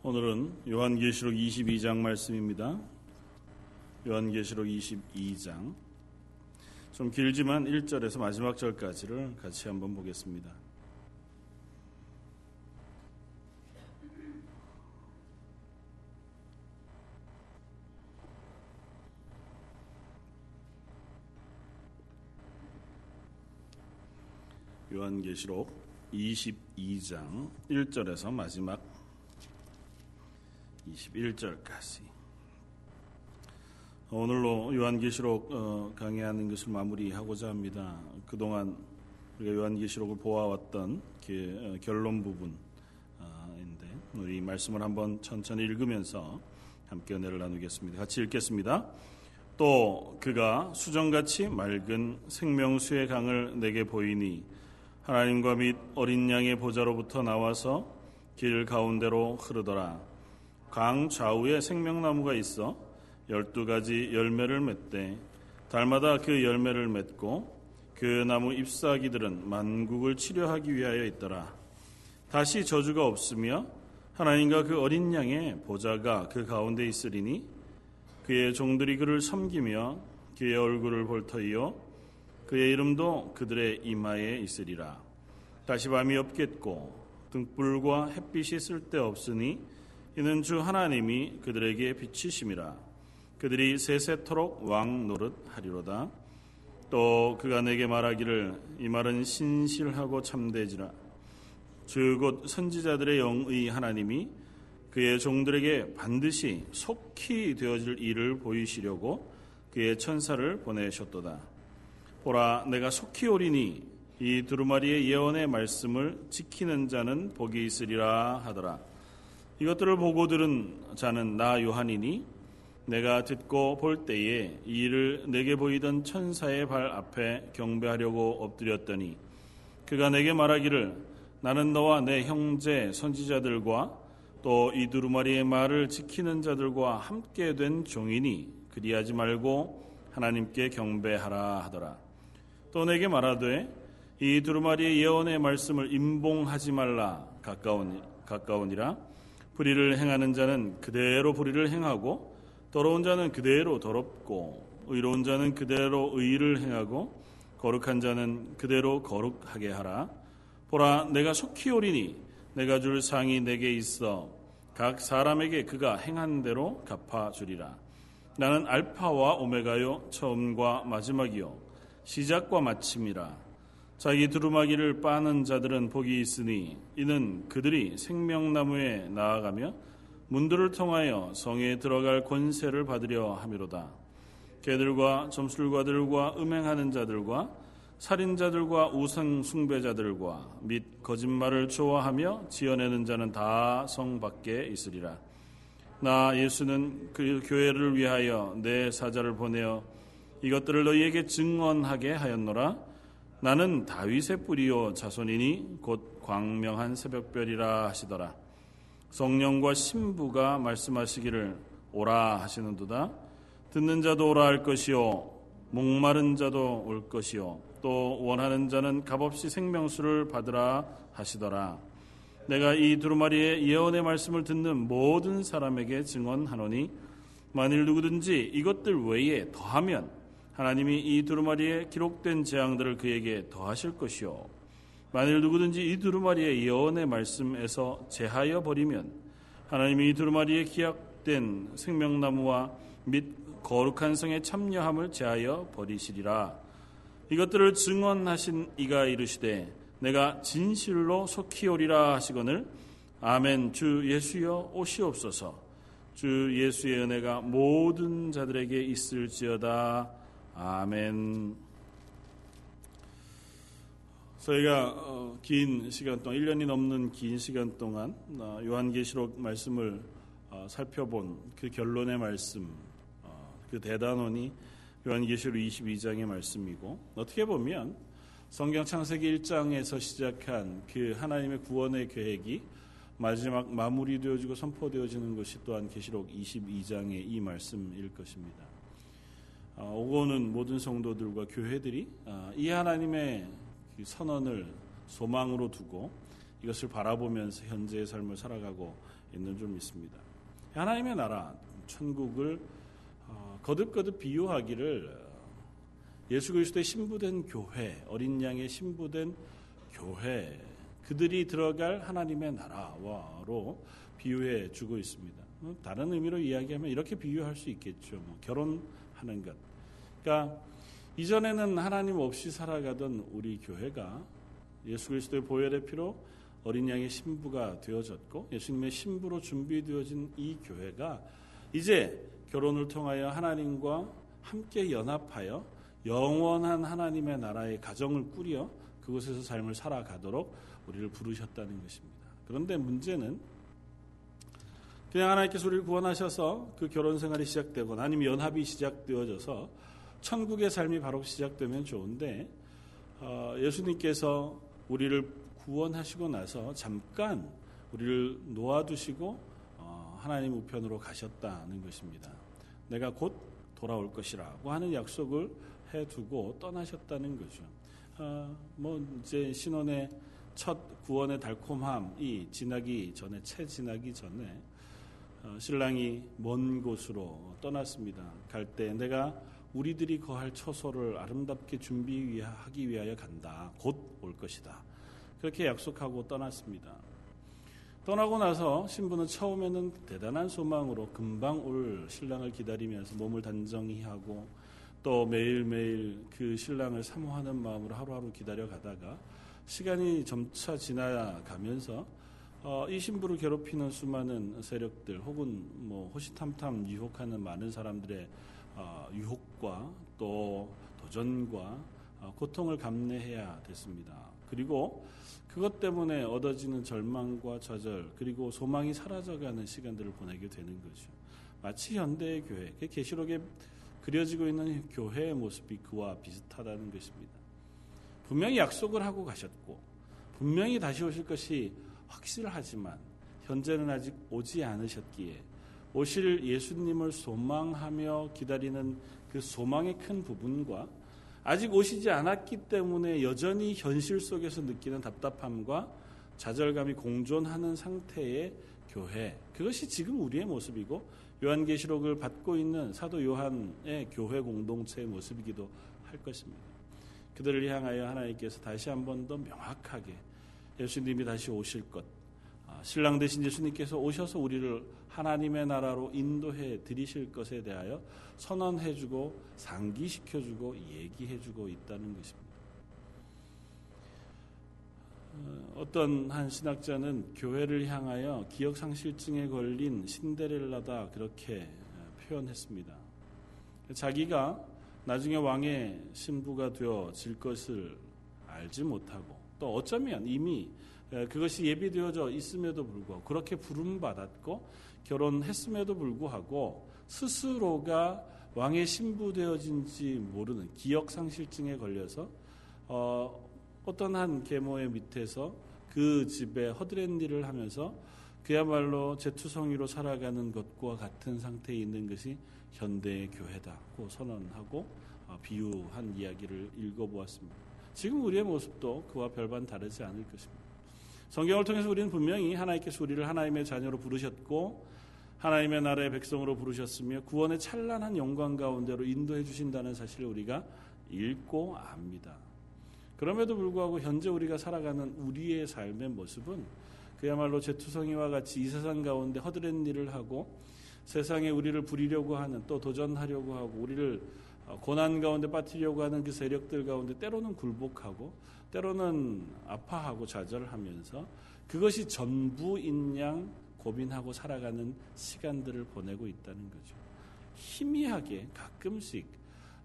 오늘은 요한계시록 22장 말씀입니다. 요한계시록 22장. 좀 길지만 1절에서 마지막 절까지를 같이 한번 보겠습니다. 요한계시록 22장 1절에서 마지막 21절까지 오늘로 요한계시록 어, 강의하는 것을 마무리하고자 합니다. 그동안 우리가 요한계시록을 보아왔던 어, 결론 부분인데 우리 말씀을 한번 천천히 읽으면서 함께 은혜를 나누겠습니다. 같이 읽겠습니다. 또 그가 수정같이 맑은 생명수의 강을 내게 보이니 하나님과 및 어린 양의 보좌로부터 나와서 길 가운데로 흐르더라. 강 좌우에 생명나무가 있어 열두 가지 열매를 맺되 달마다 그 열매를 맺고 그 나무 잎사귀들은 만국을 치료하기 위하여 있더라. 다시 저주가 없으며 하나님과 그 어린 양의 보좌가 그 가운데 있으리니 그의 종들이 그를 섬기며 그의 얼굴을 볼 터이요 그의 이름도 그들의 이마에 있으리라. 다시 밤이 없겠고 등불과 햇빛이 쓸데없으니 이는 주 하나님이 그들에게 비치심이라. 그들이 세세토록 왕 노릇 하리로다. 또 그가 내게 말하기를 이 말은 신실하고 참되지라. 주곧 선지자들의 영의 하나님이 그의 종들에게 반드시 속히 되어질 일을 보이시려고 그의 천사를 보내셨도다. 보라 내가 속히 오리니 이 두루마리의 예언의 말씀을 지키는 자는 복이 있으리라 하더라 이것들을 보고 들은 자는 나 요한이니 내가 듣고 볼 때에 이를 내게 보이던 천사의 발 앞에 경배하려고 엎드렸더니 그가 내게 말하기를 나는 너와 내 형제 선지자들과 또 이 두루마리의 말을 지키는 자들과 함께 된 종이니 그리하지 말고 하나님께 경배하라 하더라. 또 내게 말하되 이 두루마리의 예언의 말씀을 임봉하지 말라 가까운 가까우니라 불의를 행하는 자는 그대로 불의를 행하고 더러운 자는 그대로 더럽고 의로운 자는 그대로 의를 행하고 거룩한 자는 그대로 거룩하게 하라. 보라, 내가 속히 오리니 내가 줄 상이 내게 있어 각 사람에게 그가 행한 대로 갚아 주리라. 나는 알파와 오메가요 처음과 마지막이요 시작과 마침이라. 자기 두루마기를 빠는 자들은 복이 있으니 이는 그들이 생명나무에 나아가며 문들을 통하여 성에 들어갈 권세를 받으려 함이로다. 개들과 점술가들과 음행하는 자들과 살인자들과 우상 숭배자들과 및 거짓말을 좋아하며 지어내는 자는 다 성 밖에 있으리라. 나 예수는 그 교회를 위하여 내 사자를 보내어 이것들을 너희에게 증언하게 하였노라. 나는 다윗의 뿌리요 자손이니 곧 광명한 새벽별이라 하시더라. 성령과 신부가 말씀하시기를 오라 하시는도다. 듣는 자도 오라 할 것이요 목마른 자도 올 것이요 또 원하는 자는 값없이 생명수를 받으라 하시더라. 내가 이 두루마리의 예언의 말씀을 듣는 모든 사람에게 증언하노니 만일 누구든지 이것들 외에 더하면 하나님이 이 두루마리에 기록된 재앙들을 그에게 더하실 것이요. 만일 누구든지 이 두루마리의 예언의 말씀에서 제하여 버리면 하나님이 이 두루마리에 기약된 생명나무와 및 거룩한 성의 참여함을 제하여 버리시리라. 이것들을 증언하신 이가 이르시되 내가 진실로 속히 오리라 하시거늘 아멘 주 예수여 오시옵소서 주 예수의 은혜가 모든 자들에게 있을지어다 아멘. 저희가 어, 긴 시간 동안 1년이 넘는 긴 시간 동안 어, 요한계시록 말씀을 어, 살펴본 그 결론의 말씀, 그 대단원이 요한계시록 22장의 말씀이고 어떻게 보면 성경 창세기 1장에서 시작한 그 하나님의 구원의 계획이 마지막 마무리되어지고 선포되어지는 것이 또한 계시록 22장의 이 말씀일 것입니다. 어, 오고는 모든 성도들과 교회들이 어, 이 하나님의 그 선언을 소망으로 두고 이것을 바라보면서 현재의 삶을 살아가고 있는 줄 믿습니다. 하나님의 나라, 천국을 어, 거듭거듭 비유하기를 예수 그리스도의 신부된 교회, 어린 양의 신부된 교회, 그들이 들어갈 하나님의 나라와로 비유해 주고 있습니다. 뭐 다른 의미로 이야기하면 이렇게 비유할 수 있겠죠. 뭐 결혼하는 것. 그러니까 이전에는 하나님 없이 살아가던 우리 교회가 예수 그리스도의 보혈의 피로 어린 양의 신부가 되어졌고 예수님의 신부로 준비되어진 이 교회가 이제 결혼을 통하여 하나님과 함께 연합하여 영원한 하나님의 나라의 가정을 꾸려 그곳에서 삶을 살아가도록 우리를 부르셨다는 것입니다. 그런데 문제는 그냥 하나님께서 우리를 구원하셔서 그 결혼 생활이 시작되거나 아니면 연합이 시작되어져서 천국의 삶이 바로 시작되면 좋은데 어, 예수님께서 우리를 구원하시고 나서 잠깐 우리를 놓아두시고 어, 하나님 우편으로 가셨다는 것입니다. 내가 곧 돌아올 것이라고 하는 약속을 해두고 떠나셨다는 거죠. 어, 뭐 이제 신혼의 첫 구원의 달콤함이 지나기 전에 채 지나기 전에 어, 신랑이 먼 곳으로 떠났습니다. 갈 때 내가 우리들이 거할 처소를 아름답게 준비하기 위하여 간다. 곧 올 것이다. 그렇게 약속하고 떠났습니다. 떠나고 나서 신부는 처음에는 대단한 소망으로 금방 올 신랑을 기다리면서 몸을 단정히 하고 또 매일매일 그 신랑을 사모하는 마음으로 하루하루 기다려 가다가 시간이 점차 지나가면서 어, 이 신부를 괴롭히는 수많은 세력들 혹은 뭐 호시탐탐 유혹하는 많은 사람들의 어, 유혹과 또 도전과 어, 고통을 감내해야 됐습니다. 그리고 그것 때문에 얻어지는 절망과 좌절 그리고 소망이 사라져가는 시간들을 보내게 되는 거죠. 마치 현대의 교회, 그 계시록에 그려지고 있는 교회의 모습이 그와 비슷하다는 것입니다. 분명히 약속을 하고 가셨고 분명히 다시 오실 것이 확실하지만 현재는 아직 오지 않으셨기에 오실 예수님을 소망하며 기다리는 그 소망의 큰 부분과 아직 오시지 않았기 때문에 여전히 현실 속에서 느끼는 답답함과 좌절감이 공존하는 상태의 교회 그것이 지금 우리의 모습이고 요한계시록을 받고 있는 사도 요한의 교회 공동체의 모습이기도 할 것입니다. 그들을 향하여 하나님께서 다시 한 번 더 명확하게 예수님이 다시 오실 것, 아, 신랑 되신 예수님께서 오셔서 우리를 하나님의 나라로 인도해 드리실 것에 대하여 선언해 주고 상기시켜 주고 얘기해 주고 있다는 것입니다. 어, 어떤 한 신학자는 교회를 향하여 기억 상실증에 걸린 신데렐라다 그렇게 표현했습니다. 자기가 나중에 왕의 신부가 되어 질 것을 알지 못하고 또 어쩌면 이미 그것이 예비되어져 있음에도 불구하고 그렇게 부름받았고 결혼했음에도 불구하고 스스로가 왕의 신부 되어진지 모르는 기억상실증에 걸려서 어, 어떤 한 계모의 밑에서 그 집에 허드렛 일을 하면서 그야말로 재투성이로 살아가는 것과 같은 상태에 있는 것이 현대의 교회다고 선언하고 어, 비유한 이야기를 읽어보았습니다. 지금 우리의 모습도 그와 별반 다르지 않을 것입니다. 성경을 통해서 우리는 분명히 하나님께서 우리를 하나님의 자녀로 부르셨고 하나님의 나라의 백성으로 부르셨으며 구원의 찬란한 영광 가운데로 인도해 주신다는 사실을 우리가 읽고 압니다. 그럼에도 불구하고 현재 우리가 살아가는 우리의 삶의 모습은 그야말로 제투성이와 같이 이 세상 가운데 허드렛 일을 하고 세상에 우리를 부리려고 하는 또 도전하려고 하고 우리를 어, 고난 가운데 빠뜨리려고 하는 그 세력들 가운데 때로는 굴복하고 때로는 아파하고 좌절하면서 그것이 전부인 양 고민하고 살아가는 시간들을 보내고 있다는 거죠. 희미하게 가끔씩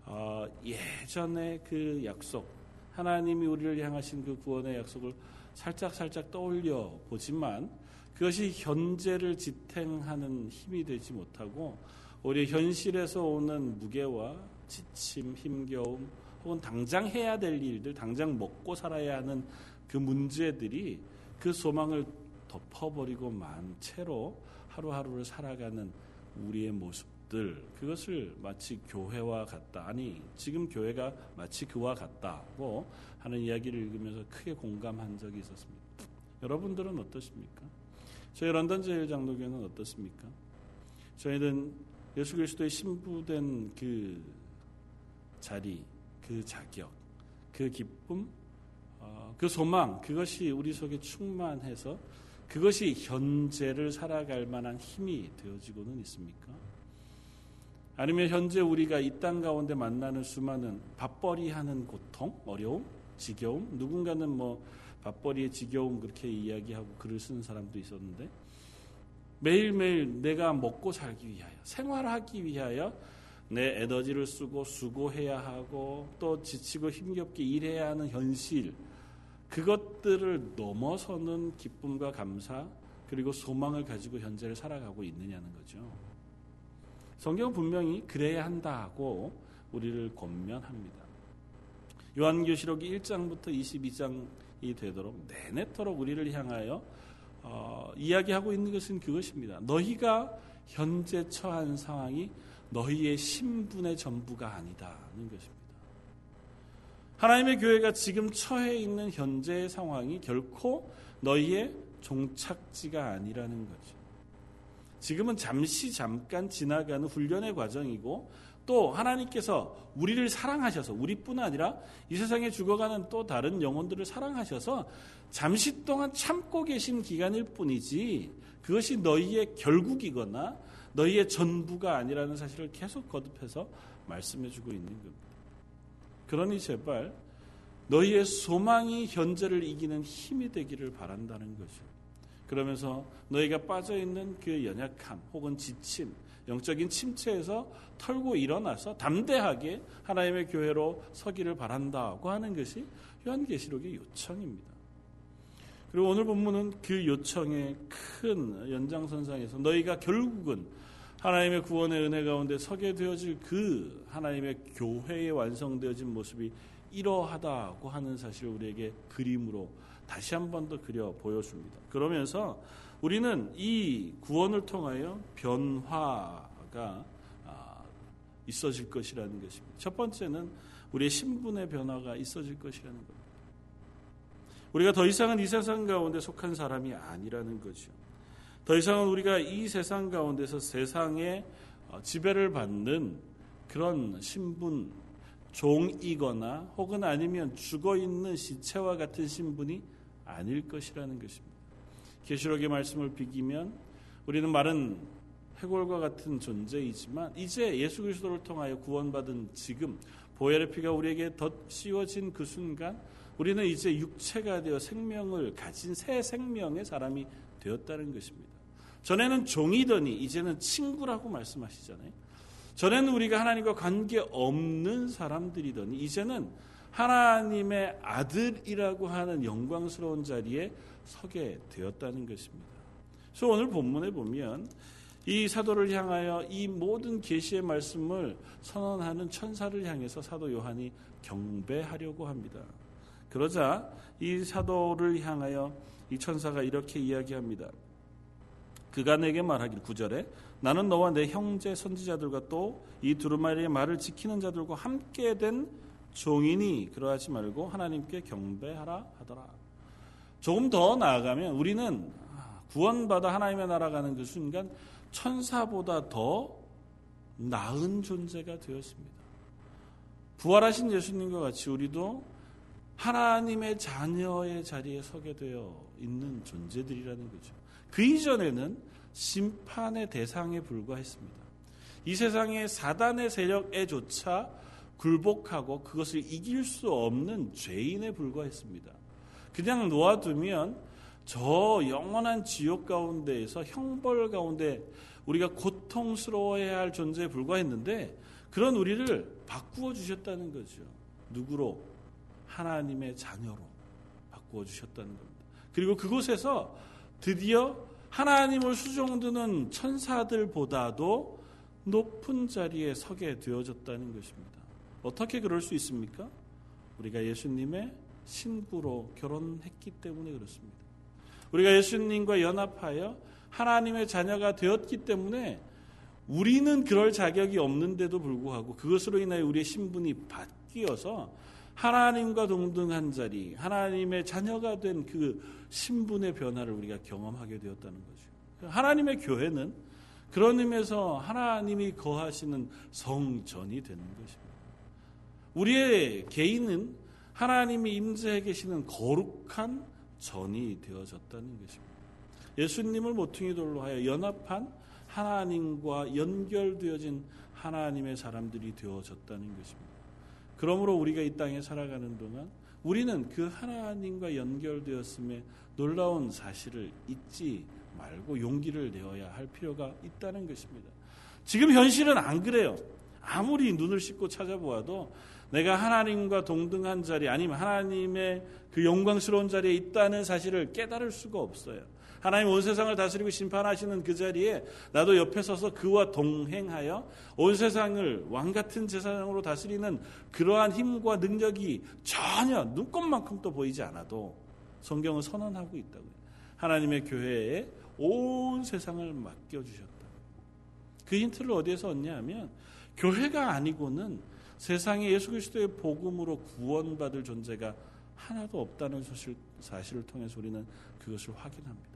어, 예전의 그 약속, 하나님이 우리를 향하신 그 구원의 약속을 살짝 살짝 떠올려 보지만 그것이 현재를 지탱하는 힘이 되지 못하고 우리 현실에서 오는 무게와 지침, 힘겨움, 혹은 당장 해야 될 일들, 당장 먹고 살아야 하는 그 문제들이 그 소망을 덮어버리고 만 채로 하루하루를 살아가는 우리의 모습들, 그것을 마치 교회와 같다. 아니, 지금 교회가 마치 그와 같다고 하는 이야기를 읽으면서 크게 공감한 적이 있었습니다. 여러분들은 어떠십니까? 저희 런던 제일 장로교는 어떻습니까? 저희는 예수 그리스도의 신부된 그 자리, 그 자격, 그 기쁨, 어, 그 소망, 그것이 우리 속에 충만해서 그것이 현재를 살아갈 만한 힘이 되어지고는 있습니까? 아니면 현재 우리가 이 땅 가운데 만나는 수많은 밥벌이 하는 고통, 어려움, 지겨움, 누군가는 뭐 밥벌이의 지겨움 그렇게 이야기하고 글을 쓰는 사람도 있었는데 매일매일 내가 먹고 살기 위하여 생활하기 위하여 내 에너지를 쓰고 수고해야 하고 또 지치고 힘겹게 일해야 하는 현실 그것들을 넘어서는 기쁨과 감사 그리고 소망을 가지고 현재를 살아가고 있느냐는 거죠. 성경은 분명히 그래야 한다고 우리를 권면합니다. 요한계시록이 1장부터 22장이 되도록 내내토록 우리를 향하여 어, 이야기하고 있는 것은 그것입니다. 너희가 현재 처한 상황이 너희의 신분의 전부가 아니다 는 것입니다. 하나님의 교회가 지금 처해 있는 현재의 상황이 결코 너희의 종착지가 아니라는 거죠. 지금은 잠시 잠깐 지나가는 훈련의 과정이고 또 하나님께서 우리를 사랑하셔서 우리뿐 아니라 이 세상에 죽어가는 또 다른 영혼들을 사랑하셔서 잠시 동안 참고 계신 기간일 뿐이지 그것이 너희의 결국이거나 너희의 전부가 아니라는 사실을 계속 거듭해서 말씀해 주고 있는 겁니다. 그러니 제발 너희의 소망이 현재를 이기는 힘이 되기를 바란다는 거죠. 그러면서 너희가 빠져 있는 그 연약함 혹은 지침, 영적인 침체에서 털고 일어나서 담대하게 하나님의 교회로 서기를 바란다고 하는 것이 요한계시록의 요청입니다. 그리고 오늘 본문은 그 요청의 큰 연장선상에서 너희가 결국은 하나님의 구원의 은혜 가운데 서게 되어질 그 하나님의 교회의 완성되어진 모습이 이러하다고 하는 사실을 우리에게 그림으로 다시 한 번 더 그려 보여줍니다. 그러면서 우리는 이 구원을 통하여 변화가 아, 있어질 것이라는 것입니다. 첫 번째는 우리의 신분의 변화가 있어질 것이라는 겁니다. 우리가 더 이상은 이 세상 가운데 속한 사람이 아니라는 거죠. 더 이상은 우리가 이 세상 가운데서 세상의 어, 지배를 받는 그런 신분, 종이거나 혹은 아니면 죽어 있는 시체와 같은 신분이 아닐 것이라는 것입니다. 계시록의 말씀을 비기면 우리는 마른 해골과 같은 존재이지만 이제 예수 그리스도를 통하여 구원받은 지금 보혈의 피가 우리에게 덧 씌워진 그 순간 우리는 이제 육체가 되어 생명을 가진 새 생명의 사람이 되었다는 것입니다. 전에는 종이더니 이제는 친구라고 말씀하시잖아요. 전에는 우리가 하나님과 관계 없는 사람들이더니 이제는 하나님의 아들이라고 하는 영광스러운 자리에 서게 되었다는 것입니다. 그래서 오늘 본문에 보면 이 사도를 향하여 이 모든 계시의 말씀을 선언하는 천사를 향해서 사도 요한이 경배하려고 합니다. 그러자 이 사도를 향하여 이 천사가 이렇게 이야기합니다. 그가 내게 말하길 구절에 나는 너와 내 형제 선지자들과 또 이 두루마리의 말을 지키는 자들과 함께 된 종이니 그러하지 말고 하나님께 경배하라 하더라. 조금 더 나아가면 우리는 구원받아 하나님의 나라 가는 그 순간 천사보다 더 나은 존재가 되었습니다. 부활하신 예수님과 같이 우리도 하나님의 자녀의 자리에 서게 되어 있는 존재들이라는 거죠. 그 이전에는 심판의 대상에 불과했습니다. 이 세상의 사단의 세력에조차 굴복하고 그것을 이길 수 없는 죄인에 불과했습니다. 그냥 놓아두면 저 영원한 지옥 가운데에서 형벌 가운데 우리가 고통스러워해야 할 존재에 불과했는데 그런 우리를 바꾸어 주셨다는 거죠. 누구로? 하나님의 자녀로 바꾸어 주셨다는 겁니다. 그리고 그곳에서 드디어 하나님을 수종드는 천사들보다도 높은 자리에 서게 되어졌다는 것입니다. 어떻게 그럴 수 있습니까? 우리가 예수님의 신부로 결혼했기 때문에 그렇습니다. 우리가 예수님과 연합하여 하나님의 자녀가 되었기 때문에 우리는 그럴 자격이 없는데도 불구하고 그것으로 인하여 우리의 신분이 바뀌어서 하나님과 동등한 자리, 하나님의 자녀가 된 그 신분의 변화를 우리가 경험하게 되었다는 거죠. 하나님의 교회는 그런 의미에서 하나님이 거하시는 성전이 되는 것입니다. 우리의 개인은 하나님이 임재해 계시는 거룩한 전이 되어졌다는 것입니다. 예수님을 모퉁이 돌로 하여 연합한 하나님과 연결되어진 하나님의 사람들이 되어졌다는 것입니다. 그러므로 우리가 이 땅에 살아가는 동안 우리는 그 하나님과 연결되었음에 놀라운 사실을 잊지 말고 용기를 내어야 할 필요가 있다는 것입니다. 지금 현실은 안 그래요. 아무리 눈을 씻고 찾아보아도 내가 하나님과 동등한 자리 아니면 하나님의 그 영광스러운 자리에 있다는 사실을 깨달을 수가 없어요. 하나님 온 세상을 다스리고 심판하시는 그 자리에 나도 옆에 서서 그와 동행하여 온 세상을 왕 같은 제사장으로 다스리는 그러한 힘과 능력이 전혀 눈꼽만큼도 보이지 않아도 성경은 선언하고 있다고요. 하나님의 교회에 온 세상을 맡겨 주셨다. 그 힌트를 어디에서 얻냐 하면 교회가 아니고는 세상에 예수 그리스도의 복음으로 구원받을 존재가 하나도 없다는 사실, 사실을 통해서 우리는 그것을 확인합니다.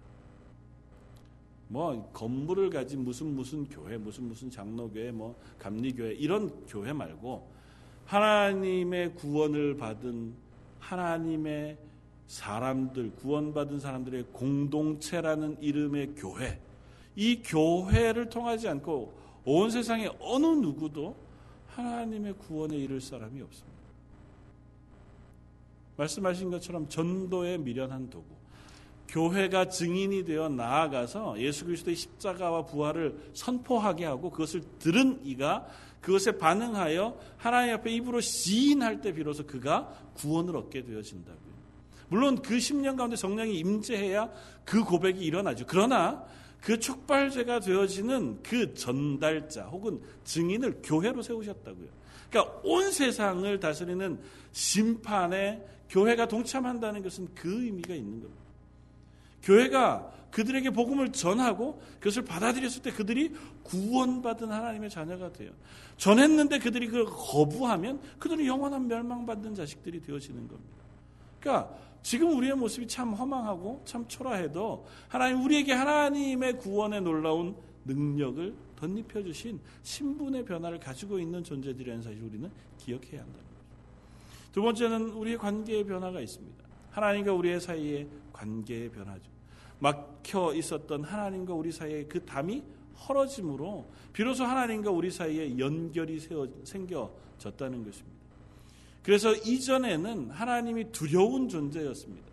뭐 건물을 가진 무슨 무슨 교회, 무슨 무슨 장로교회, 뭐 감리교회 이런 교회 말고 하나님의 구원을 받은 하나님의 사람들, 구원받은 사람들의 공동체라는 이름의 교회. 이 교회를 통하지 않고 온 세상의 어느 누구도 하나님의 구원에 이를 사람이 없습니다. 말씀하신 것처럼 전도에 미련한 도구. 교회가 증인이 되어 나아가서 예수 그리스도의 십자가와 부활을 선포하게 하고 그것을 들은 이가 그것에 반응하여 하나님 앞에 입으로 시인할 때 비로소 그가 구원을 얻게 되어진다고요. 물론 그 10년 가운데 성령이 임재해야 그 고백이 일어나죠. 그러나 그 촉발제가 되어지는 그 전달자 혹은 증인을 교회로 세우셨다고요. 그러니까 온 세상을 다스리는 심판에 교회가 동참한다는 것은 그 의미가 있는 겁니다. 교회가 그들에게 복음을 전하고 그것을 받아들였을 때 그들이 구원받은 하나님의 자녀가 돼요. 전했는데 그들이 그걸 거부하면 그들은 영원한 멸망받는 자식들이 되어지는 겁니다. 그러니까 지금 우리의 모습이 참 허망하고 참 초라해도 하나님 우리에게 하나님의 구원에 놀라운 능력을 덧입혀 주신 신분의 변화를 가지고 있는 존재들이라는 사실을 우리는 기억해야 한다는 거죠. 두 번째는 우리의 관계의 변화가 있습니다. 하나님과 우리의 사이의 관계의 변화죠. 막혀 있었던 하나님과 우리 사이의 그 담이 헐어짐으로 비로소 하나님과 우리 사이에 연결이 세워, 생겨졌다는 것입니다. 그래서 이전에는 하나님이 두려운 존재였습니다.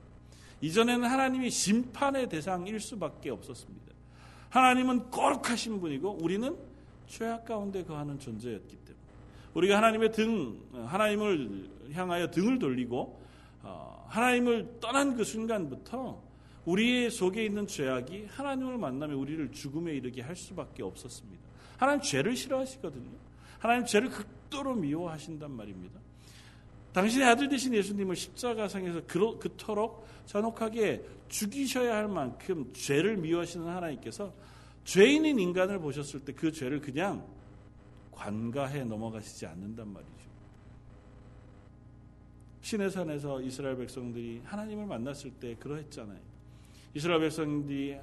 이전에는 하나님이 심판의 대상일 수밖에 없었습니다. 하나님은 거룩하신 분이고 우리는 죄악 가운데 거하는 존재였기 때문에 우리가 하나님의 등 하나님을 향하여 등을 돌리고 어, 하나님을 떠난 그 순간부터 우리 속에 있는 죄악이 하나님을 만나면 우리를 죽음에 이르게 할 수밖에 없었습니다. 하나님 죄를 싫어하시거든요. 하나님 죄를 극도로 미워하신단 말입니다. 당신의 아들 되신 예수님을 십자가상에서 그토록 잔혹하게 죽이셔야 할 만큼 죄를 미워하시는 하나님께서 죄인인 인간을 보셨을 때 그 죄를 그냥 관가해 넘어가시지 않는단 말이죠. 신의 산에서 이스라엘 백성들이 하나님을 만났을 때 그러했잖아요. 이스라엘 백성들이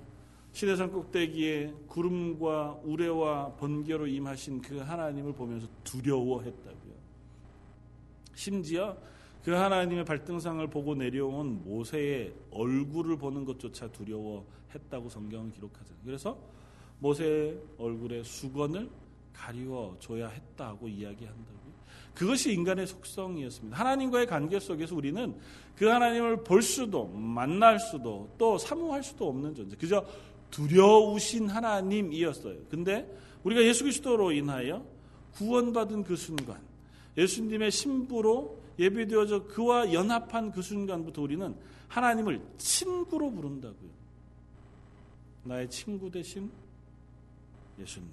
신의 산 꼭대기에 구름과 우레와 번개로 임하신 그 하나님을 보면서 두려워했다고요. 심지어 그 하나님의 발등상을 보고 내려온 모세의 얼굴을 보는 것조차 두려워했다고 성경은 기록하잖아요. 그래서 모세의 얼굴에 수건을 가리워 줘야 했다고 이야기한다고요. 그것이 인간의 속성이었습니다. 하나님과의 관계 속에서 우리는 그 하나님을 볼 수도 만날 수도 또 사모할 수도 없는 존재. 그저 두려우신 하나님이었어요. 근데 우리가 예수 그리스도로 인하여 구원받은 그 순간 예수님의 신부로 예비되어져 그와 연합한 그 순간부터 우리는 하나님을 친구로 부른다고요. 나의 친구 대신 예수님.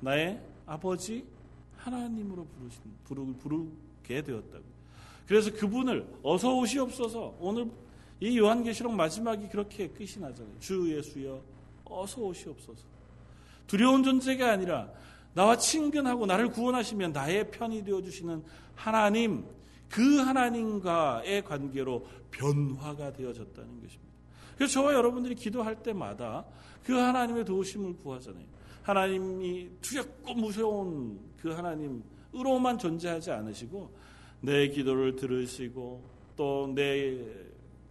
나의 아버지 하나님으로 부르신, 부르, 부르게 되었다고. 그래서 그분을 어서 오시옵소서. 오늘 이 요한계시록 마지막이 그렇게 끝이 나잖아요. 주 예수여 어서 오시옵소서. 두려운 존재가 아니라 나와 친근하고 나를 구원하시면 나의 편이 되어 주시는 하나님 그 하나님과의 관계로 변화가 되어졌다는 것입니다. 그래서 저와 여러분들이 기도할 때마다 그 하나님의 도우심을 구하잖아요. 하나님이 두렵고 무서운 그 하나님으로만 존재하지 않으시고 내 기도를 들으시고 또 내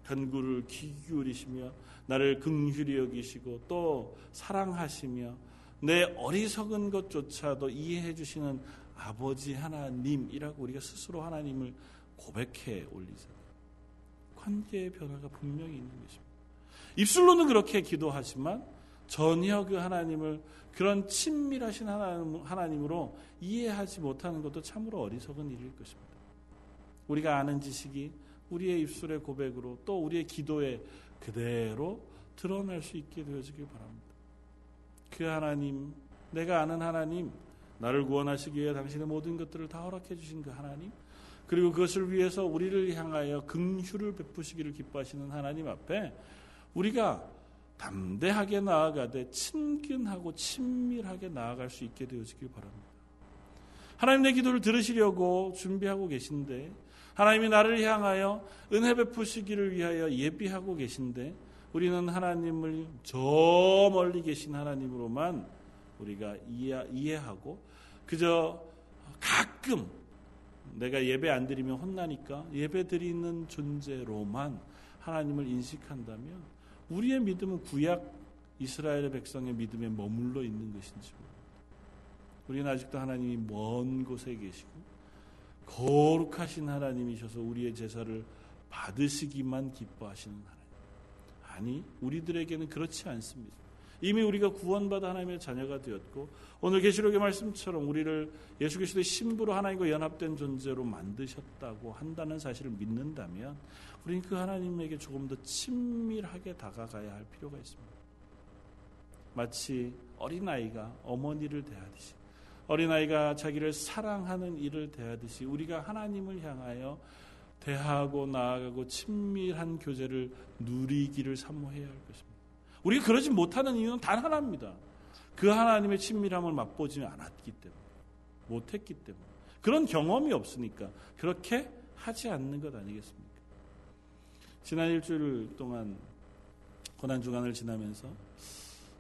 간구를 귀 기울이시며 나를 긍휼히 여기시고 또 사랑하시며 내 어리석은 것조차도 이해해 주시는 아버지 하나님이라고 우리가 스스로 하나님을 고백해 올리잖아요. 관계의 변화가 분명히 있는 것입니다. 입술로는 그렇게 기도하지만 전혀 그 하나님을 그런 친밀하신 하나님, 으로 이해하지 못하는 것도 참으로 어리석은 일일 것입니다. 우리가 아는 지식이 우리의 입술의 고백으로 또 우리의 기도에 그대로 드러날 수 있게 되어지길 바랍니다. 그 하나님, 내가 아는 하나님, 나를 구원하시기 위해 당신의 모든 것들을 다 허락해 주신 그 하나님, 그리고 그것을 위해서 우리를 향하여 긍휼을 베푸시기를 기뻐하시는 하나님 앞에 우리가 담대하게 나아가되 친근하고 친밀하게 나아갈 수 있게 되어지길 바랍니다. 하나님 내 기도를 들으시려고 준비하고 계신데 하나님이 나를 향하여 은혜 베푸시기를 위하여 예비하고 계신데 우리는 하나님을 저 멀리 계신 하나님으로만 우리가 이해, 하고 그저 가끔 내가 예배 안 드리면 혼나니까 예배 드리는 존재로만 하나님을 인식한다면 우리의 믿음은 구약 이스라엘의 백성의 믿음에 머물러 있는 것인지 우리는 아직도 하나님이 먼 곳에 계시고 거룩하신 하나님이셔서 우리의 제사를 받으시기만 기뻐하시는 하나님. 아니, 우리들에게는 그렇지 않습니다. 이미 우리가 구원받아 하나님의 자녀가 되었고 오늘 계시록의 말씀처럼 우리를 예수 그리스도의 신부로 하나님과 연합된 존재로 만드셨다고 한다는 사실을 믿는다면 우리는 그 하나님에게 조금 더 친밀하게 다가가야 할 필요가 있습니다. 마치 어린아이가 어머니를 대하듯이 어린아이가 자기를 사랑하는 이를 대하듯이 우리가 하나님을 향하여 대하고 나아가고 친밀한 교제를 누리기를 사모해야 할 것입니다. 우리가 그러지 못하는 이유는 단 하나입니다. 그 하나님의 친밀함을 맛보지 않았기 때문에 못했기 때문에 그런 경험이 없으니까 그렇게 하지 않는 것 아니겠습니까? 지난 일주일 동안 고난 주간을 지나면서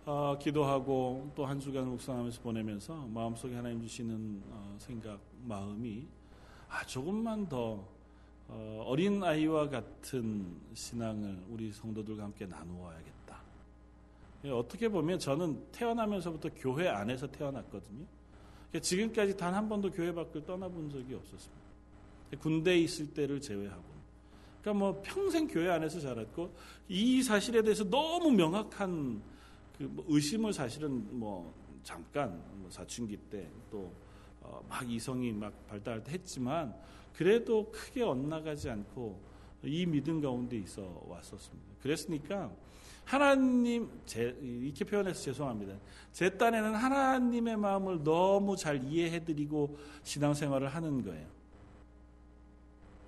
어, 기도하고 또 한 주간을 묵상하면서 보내면서 마음속에 하나님 주시는 어, 생각 마음이 아 조금만 더 어, 어린 아이와 같은 신앙을 우리 성도들과 함께 나누어야겠다. 예, 어떻게 보면 저는 태어나면서부터 교회 안에서 태어났거든요. 그러니까 지금까지 단 한 번도 교회 밖을 떠나본 적이 없었습니다. 군대에 있을 때를 제외하고. 그러니까 뭐 평생 교회 안에서 자랐고 이 사실에 대해서 너무 명확한 그뭐 의심을 사실은 뭐 잠깐 뭐 사춘기 때 또막 어 이성이 막 발달할 때 했지만 그래도 크게 엇나가지 않고 이 믿음 가운데 있어 왔었습니다. 그랬으니까 하나님 제, 이렇게 표현해서 죄송합니다. 제 딴에는 하나님의 마음을 너무 잘 이해해드리고 신앙생활을 하는 거예요.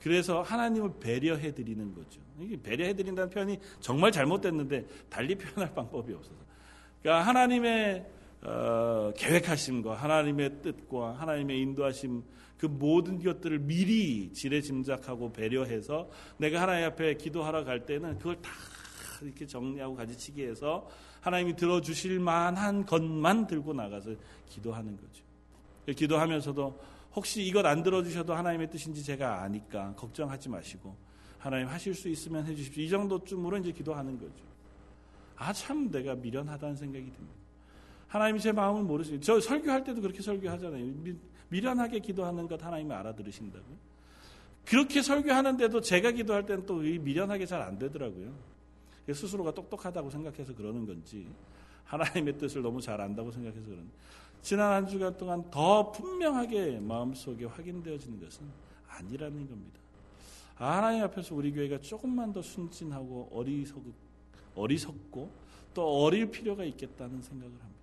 그래서 하나님을 배려해드리는 거죠. 이게 배려해드린다는 표현이 정말 잘못됐는데 달리 표현할 방법이 없어서. 그러니까 하나님의 어, 계획하심과 하나님의 뜻과 하나님의 인도하심 그 모든 것들을 미리 지레 짐작하고 배려해서 내가 하나님 앞에 기도하러 갈 때는 그걸 다 이렇게 정리하고 가지치기 해서 하나님이 들어주실 만한 것만 들고 나가서 기도하는 거죠. 기도하면서도 혹시 이것 안 들어주셔도 하나님의 뜻인지 제가 아니까 걱정하지 마시고 하나님 하실 수 있으면 해주십시오. 이 정도쯤으로 이제 기도하는 거죠. 아, 참 내가 미련하다는 생각이 듭니다. 하나님이 제 마음을 모르시죠. 저 설교할 때도 그렇게 설교하잖아요. 미, 련하게 기도하는 것 하나님이 알아들으신다고요. 그렇게 설교하는데도 제가 기도할 때는 또 미련하게 잘 안 되더라고요. 스스로가 똑똑하다고 생각해서 그러는 건지 하나님의 뜻을 너무 잘 안다고 생각해서 그런 지난 한 주간 동안 더 분명하게 마음속에 확인되어지는 것은 아니라는 겁니다. 하나님 앞에서 우리 교회가 조금만 더 순진하고 어리석 어리석고 또 어릴 필요가 있겠다는 생각을 합니다.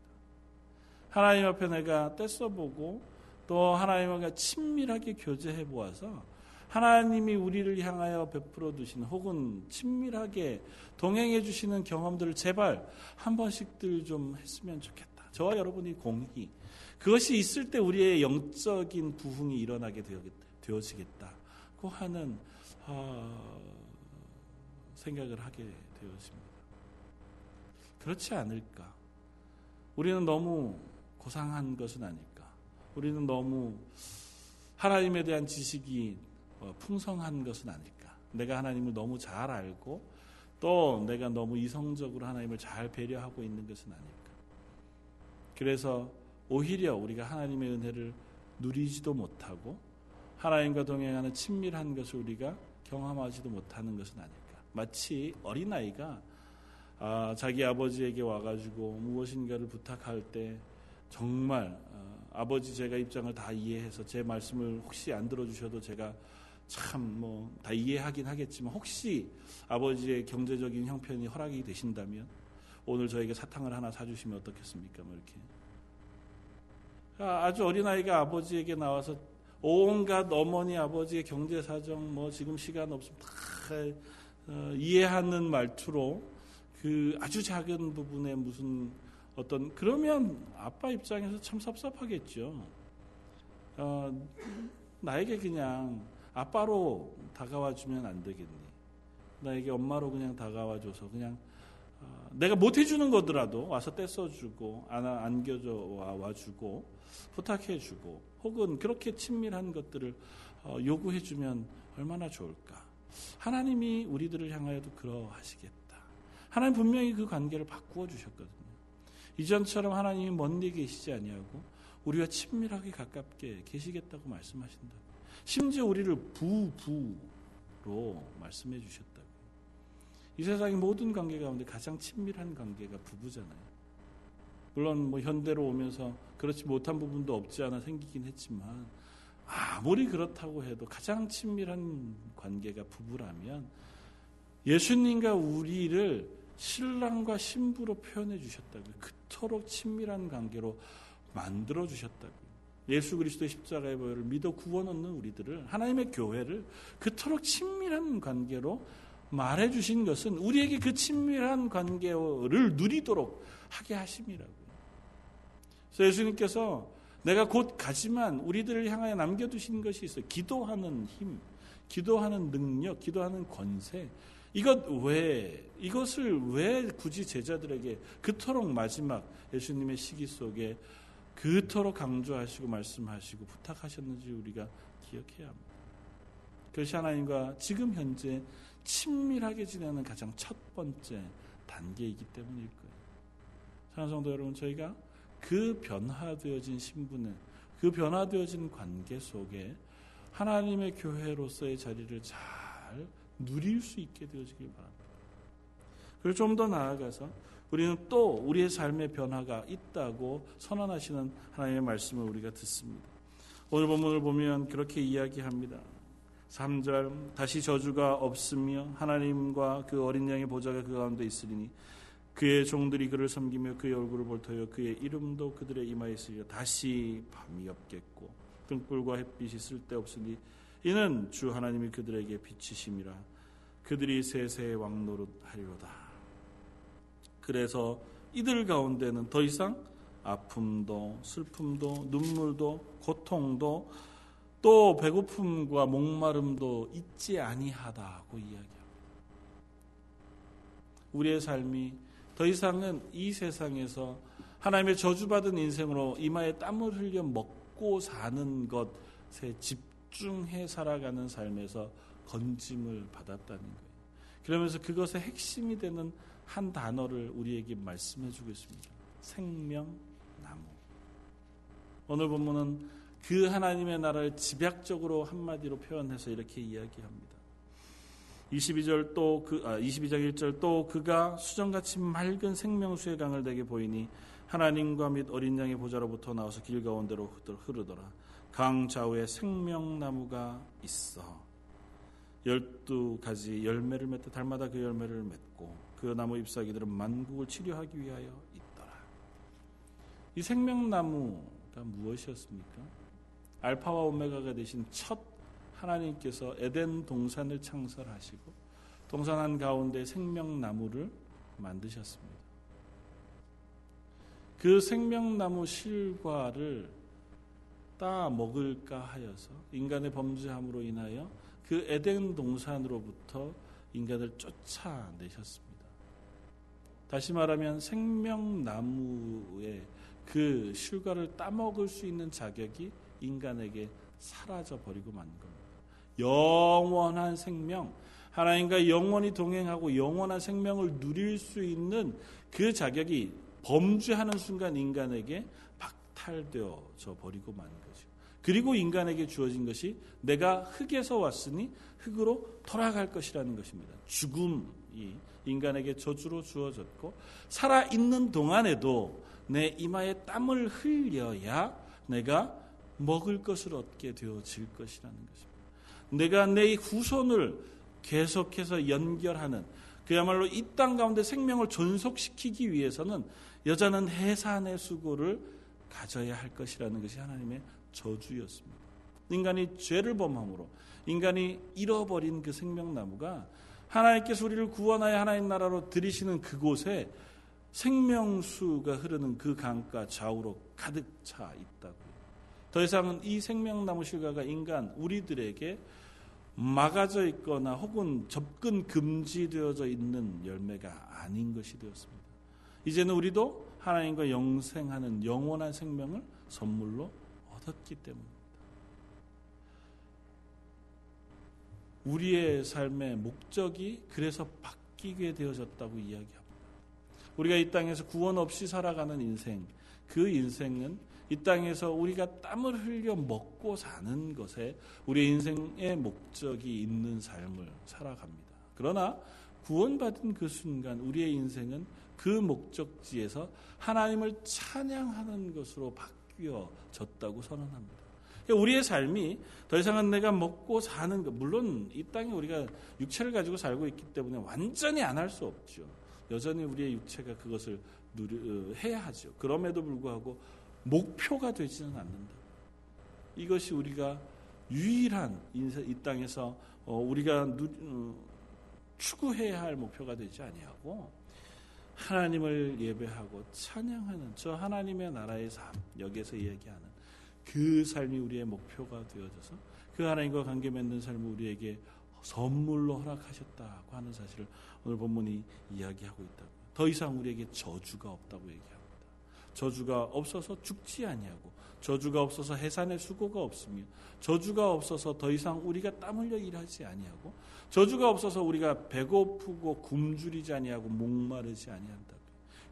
하나님 앞에 내가 떼써보고 또 하나님과 친밀하게 교제해 보아서 하나님이 우리를 향하여 베풀어 두시는 혹은 친밀하게 동행해 주시는 경험들을 제발 한 번씩들 좀 했으면 좋겠다. 저와 여러분이 공히 그것이 있을 때 우리의 영적인 부흥이 일어나게 되어지겠다. 하는 어, 생각을 하게 되었습니다. 그렇지 않을까? 우리는 너무 고상한 것은 아닐까? 우리는 너무 하나님에 대한 지식이 어, 풍성한 것은 아닐까? 내가 하나님을 너무 잘 알고 또 내가 너무 이성적으로 하나님을 잘 배려하고 있는 것은 아닐까? 그래서 오히려 우리가 하나님의 은혜를 누리지도 못하고 하나님과 동행하는 친밀한 것을 우리가 경험하지도 못하는 것은 아닐까? 마치 어린아이가 아, 자기 아버지에게 와가지고 무엇인가를 부탁할 때 정말 어, 아버지 제가 입장을 다 이해해서 제 말씀을 혹시 안 들어주셔도 제가 참 뭐 다 이해하긴 하겠지만 혹시 아버지의 경제적인 형편이 허락이 되신다면 오늘 저에게 사탕을 하나 사주시면 어떻겠습니까? 뭐 이렇게 아, 아주 어린아이가 아버지에게 나와서 온갖 어머니 아버지의 경제 사정 뭐 지금 시간 없으면 다 어, 이해하는 말투로 그 아주 작은 부분에 무슨 어떤 그러면 아빠 입장에서 참 섭섭하겠죠. 어, 나에게 그냥 아빠로 다가와 주면 안 되겠니? 나에게 엄마로 그냥 다가와 줘서 그냥 어, 내가 못 해주는 거더라도 와서 떼써주고 안겨줘 와주고 부탁해주고 혹은 그렇게 친밀한 것들을 어, 요구해주면 얼마나 좋을까? 하나님이 우리들을 향하여도 그러하시겠다. 하나님 분명히 그 관계를 바꾸어 주셨거든요. 이전처럼 하나님이 먼데 계시지 아니하고 우리와 친밀하게 가깝게 계시겠다고 말씀하신다. 심지어 우리를 부부로 말씀해 주셨다고. 이 세상의 모든 관계 가운데 가장 친밀한 관계가 부부잖아요. 물론 뭐 현대로 오면서 그렇지 못한 부분도 없지 않아 생기긴 했지만 아무리 그렇다고 해도 가장 친밀한 관계가 부부라면 예수님과 우리를 신랑과 신부로 표현해 주셨다고요. 그토록 친밀한 관계로 만들어 주셨다고요. 예수 그리스도의 십자가의 보혈을 믿어 구원 얻는 우리들을 하나님의 교회를 그토록 친밀한 관계로 말해 주신 것은 우리에게 그 친밀한 관계를 누리도록 하게 하심이라고요. 그래서 예수님께서 내가 곧 가지만 우리들을 향하여 남겨두신 것이 있어요. 기도하는 힘, 기도하는 능력, 기도하는 권세. 이것 왜, 이것을 왜 굳이 제자들에게 그토록 마지막 예수님의 시기 속에 그토록 강조하시고 말씀하시고 부탁하셨는지 우리가 기억해야 합니다. 그것이 하나님과 지금 현재 친밀하게 지내는 가장 첫 번째 단계이기 때문일 거예요. 사랑하는 성도 여러분, 저희가 그 변화되어진 신분에 그 변화되어진 관계 속에 하나님의 교회로서의 자리를 잘 누릴 수 있게 되어지길 바랍니다. 그리고 좀 더 나아가서 우리는 또 우리의 삶의 변화가 있다고 선언하시는 하나님의 말씀을 우리가 듣습니다. 오늘 본문을 보면 그렇게 이야기합니다. 3절 다시 저주가 없으며 하나님과 그 어린 양의 보좌가 그 가운데 있으리니 그의 종들이 그를 섬기며 그의 얼굴을 볼터여 그의 이름도 그들의 이마에 있으리라 다시 밤이 없겠고 등불과 햇빛이 쓸데없으니 이는 주 하나님이 그들에게 비치심이라 그들이 세세의 왕노릇 하리로다 그래서 이들 가운데는 더 이상 아픔도 슬픔도 눈물도 고통도 또 배고픔과 목마름도 있지 아니하다고 이야기합니다. 우리의 삶이 더 이상은 이 세상에서 하나님의 저주받은 인생으로 이마에 땀을 흘려 먹고 사는 것에 집중해 살아가는 삶에서 건짐을 받았다는 거예요. 그러면서 그것의 핵심이 되는 한 단어를 우리에게 말씀해 주고 있습니다. 생명나무. 오늘 본문은 그 하나님의 나라를 집약적으로 한마디로 표현해서 이렇게 이야기합니다. 22절 또 그, 아, 22장 1절 또 그가 수정같이 맑은 생명수의 강을 내게 보이니 하나님과 및 어린 양의 보좌로부터 나와서 길 가운데로 흐르더라. 강 좌우에 생명나무가 있어. 열두 가지 열매를 맺듯 달마다 그 열매를 맺고 그 나무 잎사귀들은 만국을 치료하기 위하여 있더라. 이 생명나무가 무엇이었습니까? 알파와 오메가가 되신 첫 하나님께서 에덴 동산을 창설하시고 동산 한 가운데 생명나무를 만드셨습니다. 그 생명나무 실과를 따 먹을까 하여서 인간의 범죄함으로 인하여 그 에덴 동산으로부터 인간을 쫓아내셨습니다. 다시 말하면 생명나무의 그 실과를 따먹을 수 있는 자격이 인간에게 사라져 버리고 만 겁니다. 영원한 생명, 하나님과 영원히 동행하고 영원한 생명을 누릴 수 있는 그 자격이 범죄하는 순간 인간에게 박탈되어져 버리고 만 거죠. 그리고 인간에게 주어진 것이 내가 흙에서 왔으니 흙으로 돌아갈 것이라는 것입니다. 죽음이 인간에게 저주로 주어졌고 살아 있는 동안에도 내 이마에 땀을 흘려야 내가 먹을 것을 얻게 되어질 것이라는 것입니다. 내가 내 후손을 계속해서 연결하는 그야말로 이 땅 가운데 생명을 존속시키기 위해서는 여자는 해산의 수고를 가져야 할 것이라는 것이 하나님의 저주였습니다. 인간이 죄를 범함으로 인간이 잃어버린 그 생명나무가 하나님께서 우리를 구원하여 하나님 나라로 들이시는 그곳에 생명수가 흐르는 그 강가 좌우로 가득 차 있다고요. 더 이상은 이 생명나무 실과가 인간 우리들에게 막아져 있거나 혹은 접근 금지되어져 있는 열매가 아닌 것이 되었습니다. 이제는 우리도 하나님과 영생하는 영원한 생명을 선물로 얻었기 때문입니다. 우리의 삶의 목적이 그래서 바뀌게 되어졌다고 이야기합니다. 우리가 이 땅에서 구원 없이 살아가는 인생, 그 인생은 이 땅에서 우리가 땀을 흘려 먹고 사는 것에 우리 인생의 목적이 있는 삶을 살아갑니다. 그러나 구원받은 그 순간 우리의 인생은 그 목적지에서 하나님을 찬양하는 것으로 바뀌어졌다고 선언합니다. 그러니까 우리의 삶이 더 이상은 내가 먹고 사는 것, 물론 이 땅에 우리가 육체를 가지고 살고 있기 때문에 완전히 안 할 수 없죠. 여전히 우리의 육체가 그것을 누리, 어, 해야 하죠. 그럼에도 불구하고 목표가 되지는 않는다. 이것이 우리가 유일한 인생, 이 땅에서 어, 우리가 누, 어, 추구해야 할 목표가 되지 아니하고 하나님을 예배하고 찬양하는 저 하나님의 나라의 삶 여기에서 이야기하는 그 삶이 우리의 목표가 되어져서 그 하나님과 관계 맺는 삶을 우리에게 선물로 허락하셨다고 하는 사실을 오늘 본문이 이야기하고 있다고. 더 이상 우리에게 저주가 없다고 얘기합니다. 저주가 없어서 죽지 아니하고 저주가 없어서 해산의 수고가 없으며 저주가 없어서 더 이상 우리가 땀 흘려 일하지 아니하고 저주가 없어서 우리가 배고프고 굶주리지 아니하고 목마르지 아니한다.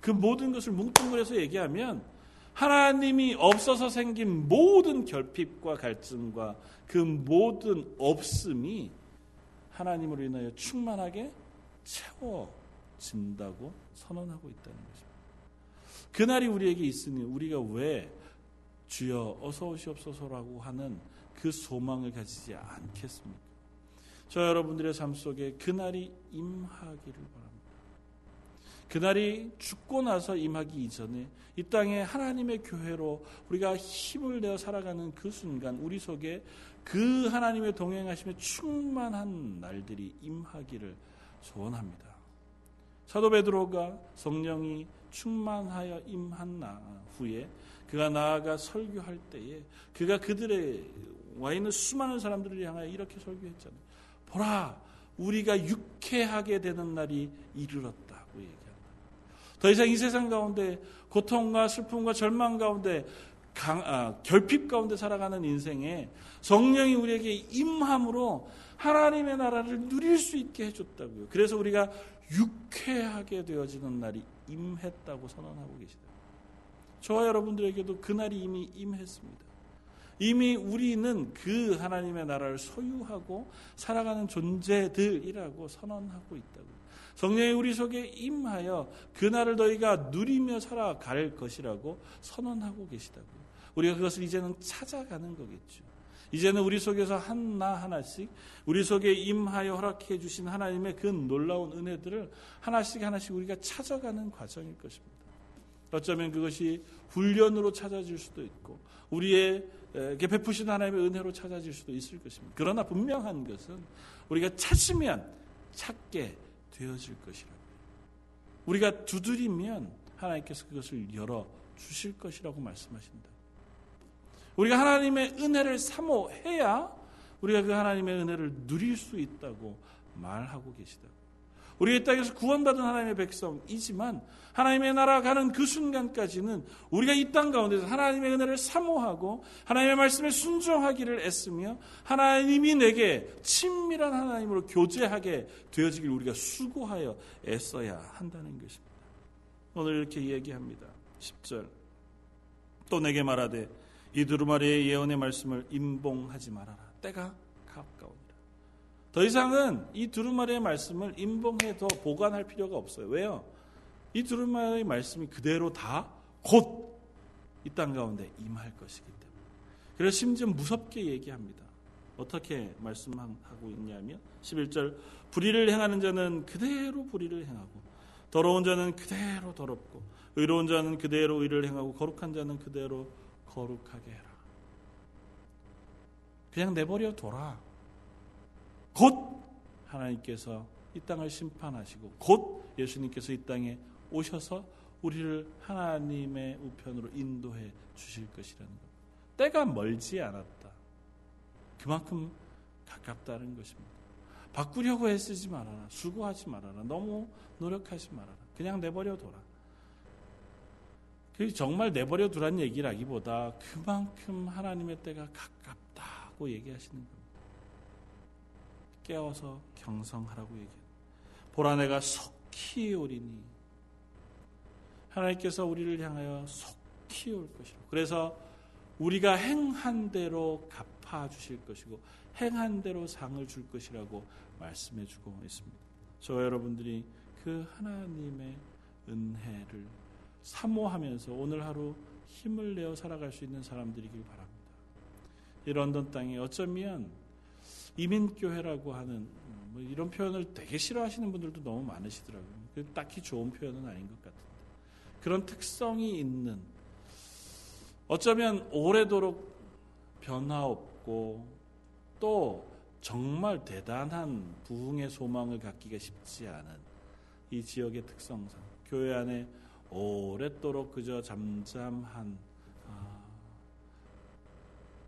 그 모든 것을 뭉뚱그려서 얘기하면 하나님이 없어서 생긴 모든 결핍과 갈증과 그 모든 없음이 하나님으로 인하여 충만하게 채워진다고 선언하고 있다는 것입니다. 그날이 우리에게 있으니 우리가 왜 주여 어서 오시옵소서라고 하는 그 소망을 가지지 않겠습니까? 저 여러분들의 삶 속에 그날이 임하기를 바랍니다. 그날이 죽고 나서 임하기 이전에 이 땅에 하나님의 교회로 우리가 힘을 내어 살아가는 그 순간 우리 속에 그 하나님의 동행하심에 충만한 날들이 임하기를 소원합니다. 사도 베드로가 성령이 충만하여 임한 나 후에 그가 나아가 설교할 때에 그가 그들의 와 있는 수많은 사람들을 향하여 이렇게 설교했잖아요. 보라, 우리가 유쾌하게 되는 날이 얘기합니다. 더 이상 이 세상 가운데 고통과 슬픔과 절망 가운데 강, 아, 결핍 가운데 살아가는 인생에 성령이 우리에게 임함으로 하나님의 나라를 누릴 수 있게 해줬다고요. 그래서 우리가 유쾌하게 되어지는 날이 임했다고 선언하고 계시다. 저와 여러분들에게도 그날이 이미 임했습니다. 이미 우리는 그 하나님의 나라를 소유하고 살아가는 존재들이라고 선언하고 있다고. 성령이 우리 속에 임하여 그날을 너희가 누리며 살아갈 것이라고 선언하고 계시다고. 우리가 그것을 이제는 찾아가는 거겠죠. 이제는 우리 속에서 하나 하나씩 우리 속에 임하여 허락해 주신 하나님의 그 놀라운 은혜들을 하나씩 하나씩 우리가 찾아가는 과정일 것입니다. 어쩌면 그것이 훈련으로 찾아질 수도 있고 우리에게 베푸신 하나님의 은혜로 찾아질 수도 있을 것입니다. 그러나 분명한 것은 우리가 찾으면 찾게 되어질 것이라고. 우리가 두드리면 하나님께서 그것을 열어 주실 것이라고 말씀하신다. 우리가 하나님의 은혜를 사모해야 우리가 그 하나님의 은혜를 누릴 수 있다고 말하고 계시다. 우리가 이 땅에서 구원받은 하나님의 백성이지만 하나님의 나라 가는 그 순간까지는 우리가 이 땅 가운데서 하나님의 은혜를 사모하고 하나님의 말씀에 순종하기를 애쓰며 하나님이 내게 친밀한 하나님으로 교제하게 되어지길 우리가 수고하여 애써야 한다는 것입니다. 오늘 이렇게 이야기합니다. 10절 또 내게 말하되 이 두루마리의 예언의 말씀을 임봉하지 말아라. 때가 가까우니라. 더 이상은 이 두루마리의 말씀을 임봉해 더 보관할 필요가 없어요. 왜요? 이 두루마리의 말씀이 그대로 다 곧 이 땅 가운데 임할 것이기 때문에. 그래서 심지어 무섭게 얘기합니다. 어떻게 말씀하고 있냐면 11절 불의를 행하는 자는 그대로 불의를 행하고 더러운 자는 그대로 더럽고 의로운 자는 그대로 의를 행하고 거룩한 자는 그대로 거룩하게 해라. 그냥 내버려 둬라. 곧 하나님께서 이 땅을 심판하시고 곧 예수님께서 이 땅에 오셔서 우리를 하나님의 우편으로 인도해 주실 것이라는 것. 때가 멀지 않았다. 그만큼 가깝다는 것입니다. 바꾸려고 애쓰지 말아라. 수고하지 말아라. 너무 노력하지 말아라. 그냥 내버려 둬라. 그 정말 내버려 두란 얘기라기보다 그만큼 하나님의 때가 가깝다고 얘기하시는 겁니다. 깨워서 경성하라고 얘기해요. 보라 내가 속히 오리니 하나님께서 우리를 향하여 속히 올 것이고 그래서 우리가 행한 대로 갚아 주실 것이고 행한 대로 상을 줄 것이라고 말씀해 주고 있습니다. 저 여러분들이 그 하나님의 은혜를 사모하면서 오늘 하루 힘을 내어 살아갈 수 있는 사람들이길 바랍니다. 이 런던 땅에 어쩌면 이민교회라고 하는 뭐 이런 표현을 되게 싫어하시는 분들도 너무 많으시더라고요. 그 딱히 좋은 표현은 아닌 것 같은데. 그런 특성이 있는 어쩌면 오래도록 변화 없고 또 정말 대단한 부흥의 소망을 갖기가 쉽지 않은 이 지역의 특성상 교회 안에 오랫도록 그저 잠잠한 아,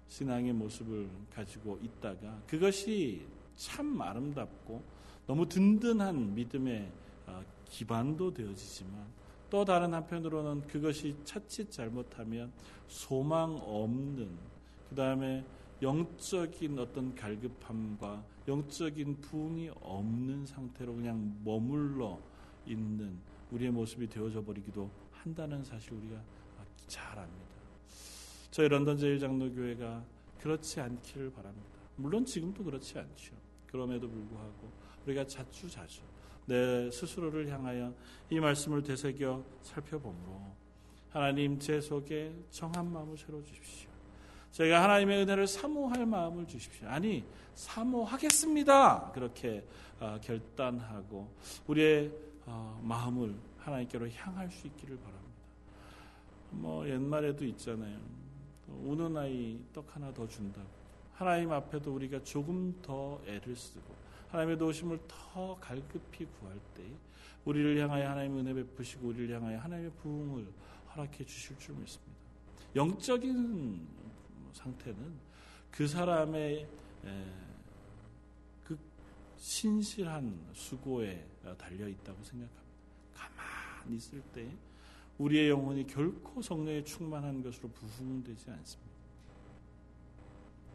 신앙의 모습을 가지고 있다가 그것이 참 아름답고 너무 든든한 믿음의 아, 기반도 되어지지만 또 다른 한편으로는 그것이 차칫 잘못하면 소망 없는 그 다음에 영적인 어떤 갈급함과 영적인 부흥이 없는 상태로 그냥 머물러 있는 우리의 모습이 되어져 버리기도 한다는 사실 우리가 잘 압니다. 저희 런던 제일장로교회가 그렇지 않기를 바랍니다. 물론 지금도 그렇지 않죠. 그럼에도 불구하고 우리가 자주자주 내 스스로를 향하여 이 말씀을 되새겨 살펴보므로 하나님 제 속에 정한 마음을 새로 주십시오. 제가 하나님의 은혜를 사모할 마음을 주십시오. 아니 사모하겠습니다. 그렇게 어, 결단하고 우리의 어, 마음을 하나님께로 향할 수 있기를 바랍니다. 뭐 옛말에도 있잖아요. 우는 아이 떡 하나 더 준다고. 하나님 앞에도 우리가 조금 더 애를 쓰고 하나님의 도우심을 더 갈급히 구할 때 우리를 향하여 하나님의 은혜 베푸시고 우리를 향하여 하나님의 부흥을 허락해 주실 줄 믿습니다. 영적인 상태는 그 사람의 그 신실한 수고에 달려 있다고 생각합니다. 가만히 있을 때 우리의 영혼이 결코 성령에 충만한 것으로 부흥되지 않습니다.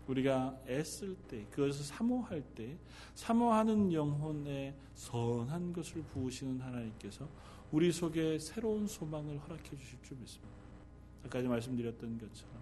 우리가 애쓸 때, 그것을 사모할 때, 사모하는 영혼에 선한 것을 부으시는 하나님께서 우리 속에 새로운 소망을 허락해 주실 줄 믿습니다. 아까 말씀드렸던 것처럼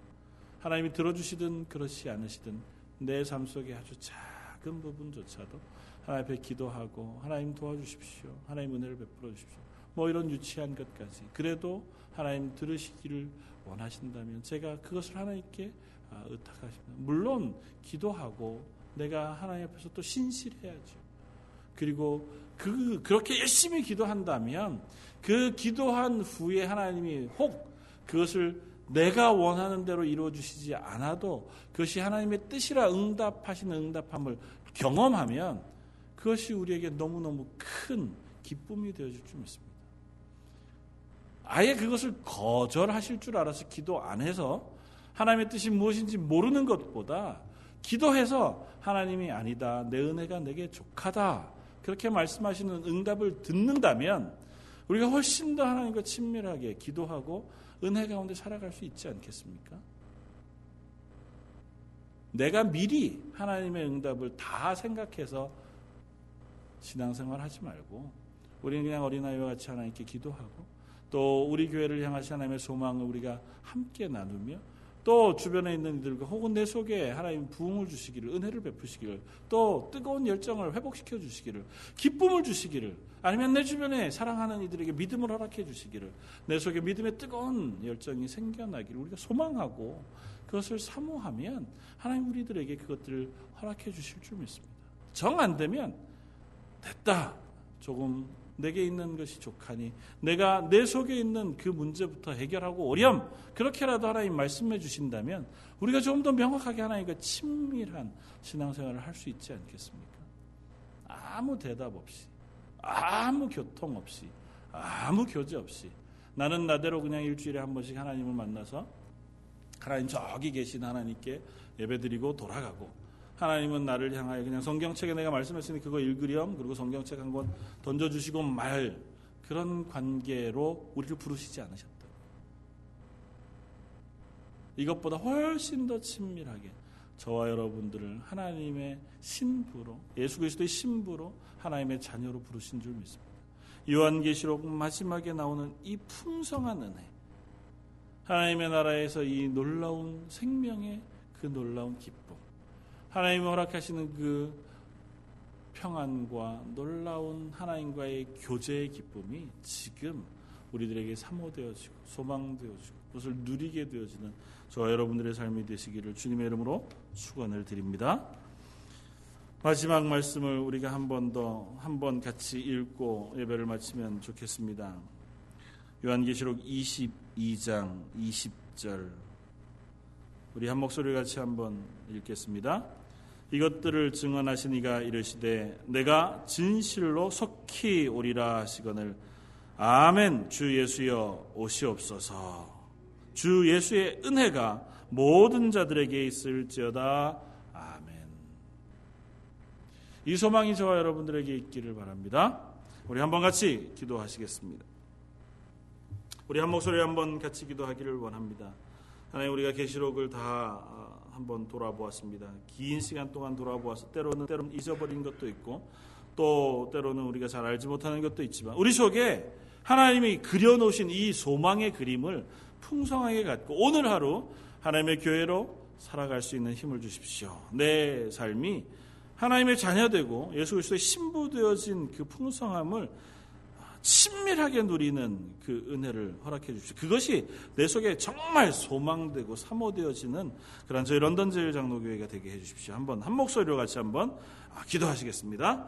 하나님이 들어주시든 그렇지 않으시든 내 삶 속에 아주 작은 부분조차도 하나님 앞에 기도하고 하나님 도와주십시오. 하나님 은혜를 베풀어 주십시오. 뭐 이런 유치한 것까지 그래도 하나님 들으시기를 원하신다면 제가 그것을 하나님께 아, 의탁하십니다. 물론 기도하고 내가 하나님 앞에서 또 신실해야죠. 그리고 그 그렇게 열심히 기도한다면 그 기도한 후에 하나님이 혹 그것을 내가 원하는 대로 이루어 주시지 않아도 그것이 하나님의 뜻이라 응답하시는 응답함을 경험하면 그것이 우리에게 너무너무 큰 기쁨이 되어 줄 줄 믿습니다. 아예 그것을 거절하실 줄 알아서 기도 안 해서 하나님의 뜻이 무엇인지 모르는 것보다 기도해서 하나님이 아니다. 내 은혜가 내게 족하다. 그렇게 말씀하시는 응답을 듣는다면 우리가 훨씬 더 하나님과 친밀하게 기도하고 은혜 가운데 살아갈 수 있지 않겠습니까? 내가 미리 하나님의 응답을 다 생각해서 신앙생활 하지 말고 우리는 그냥 어린아이와 같이 하나님께 기도하고 또 우리 교회를 향하신 하나님의 소망을 우리가 함께 나누며 또 주변에 있는 이들과 혹은 내 속에 하나님 부흥을 주시기를 은혜를 베푸시기를 또 뜨거운 열정을 회복시켜 주시기를 기쁨을 주시기를 아니면 내 주변에 사랑하는 이들에게 믿음을 허락해 주시기를 내 속에 믿음의 뜨거운 열정이 생겨나기를 우리가 소망하고 그것을 사모하면 하나님 우리들에게 그것들을 허락해 주실 줄 믿습니다. 정 안 되면 됐다. 조금 내게 있는 것이 족하니 내가 내 속에 있는 그 문제부터 해결하고 오렴 그렇게라도 하나님 말씀해 주신다면 우리가 좀 더 명확하게 하나님과 친밀한 신앙생활을 할 수 있지 않겠습니까? 아무 대답 없이 아무 교통 없이 아무 교제 없이 나는 나대로 그냥 일주일에 한 번씩 하나님을 만나서 하나님 저기 계신 하나님께 예배드리고 돌아가고 하나님은 나를 향하여 그냥 성경책에 내가 말씀했으니 그거 읽으렴 그리고 성경책 한 권 던져주시고 말 그런 관계로 우리를 부르시지 않으셨다. 이것보다 훨씬 더 친밀하게 저와 여러분들을 하나님의 신부로 예수 그리스도의 신부로 하나님의 자녀로 부르신 줄 믿습니다. 요한계시록 마지막에 나오는 이 풍성한 은혜 하나님의 나라에서 이 놀라운 생명의 그 놀라운 기쁨 하나님이 허락하시는 그 평안과 놀라운 하나님과의 교제의 기쁨이 지금 우리들에게 사모되어지고 소망되어지고 그것을 누리게 되어지는 저와 여러분들의 삶이 되시기를 주님의 이름으로 축원을 드립니다. 마지막 말씀을 우리가 한 번 더 한 번 같이 읽고 예배를 마치면 좋겠습니다. 요한계시록 22장 20절 우리 한 목소리 같이 한번 읽겠습니다. 이것들을 증언하시니가 이르시되 내가 진실로 속히 오리라 하시거늘 아멘 주 예수여 오시옵소서. 주 예수의 은혜가 모든 자들에게 있을지어다. 아멘. 이 소망이 저와 여러분들에게 있기를 바랍니다. 우리 한번 같이 기도하시겠습니다. 우리 한 목소리 한번 같이 기도하기를 원합니다. 하나님 우리가 계시록을 다 한번 돌아보았습니다. 긴 시간 동안 돌아보아서 때로는 때로는 잊어버린 것도 있고 또 때로는 우리가 잘 알지 못하는 것도 있지만 우리 속에 하나님이 그려놓으신 이 소망의 그림을 풍성하게 갖고 오늘 하루 하나님의 교회로 살아갈 수 있는 힘을 주십시오. 내 삶이 하나님의 자녀되고 예수 그리스도의 신부 되어진 그 풍성함을 친밀하게 누리는 그 은혜를 허락해 주십시오. 그것이 내 속에 정말 소망되고 사모되어지는 그런 저희 런던 제일 장로교회가 되게 해 주십시오. 한번 한 목소리로 같이 한번 아, 기도하시겠습니다.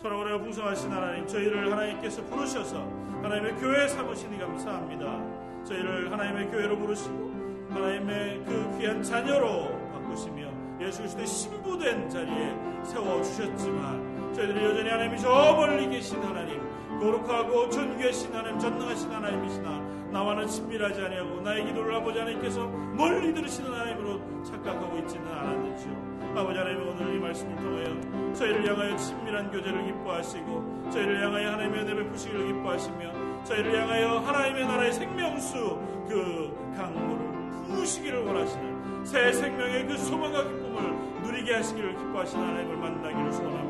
사랑하여 풍성하신 하나님, 저희를 하나님께서 부르셔서 하나님의 교회 삼으시니 감사합니다. 저희를 하나님의 교회로 부르시고 하나님의 그 귀한 자녀로 바꾸시며 예수 그리스도의 신부된 자리에 세워 주셨지만 저희들이 여전히 하나님이 저 멀리 계신 하나님 거룩하고 존귀하신 하나님 전능하신 하나님이시나 나와는 친밀하지 아니하고 나의 기도를 아버지 하나님께서 멀리 들으시는 하나님으로 착각하고 있지는 않았는지요 아버지 하나님 오늘 이 말씀을 통하여 저희를 향하여 친밀한 교제를 기뻐하시고 저희를 향하여 하나님의 은혜 베푸시기를 기뻐하시며 저희를 향하여 하나님의 나라의 생명수 그 강물을 부으시기를 원하시는 새 생명의 그 소망과 기쁨을 누리게 하시기를 기뻐하시는 하나님을 만나기를 소원합니다.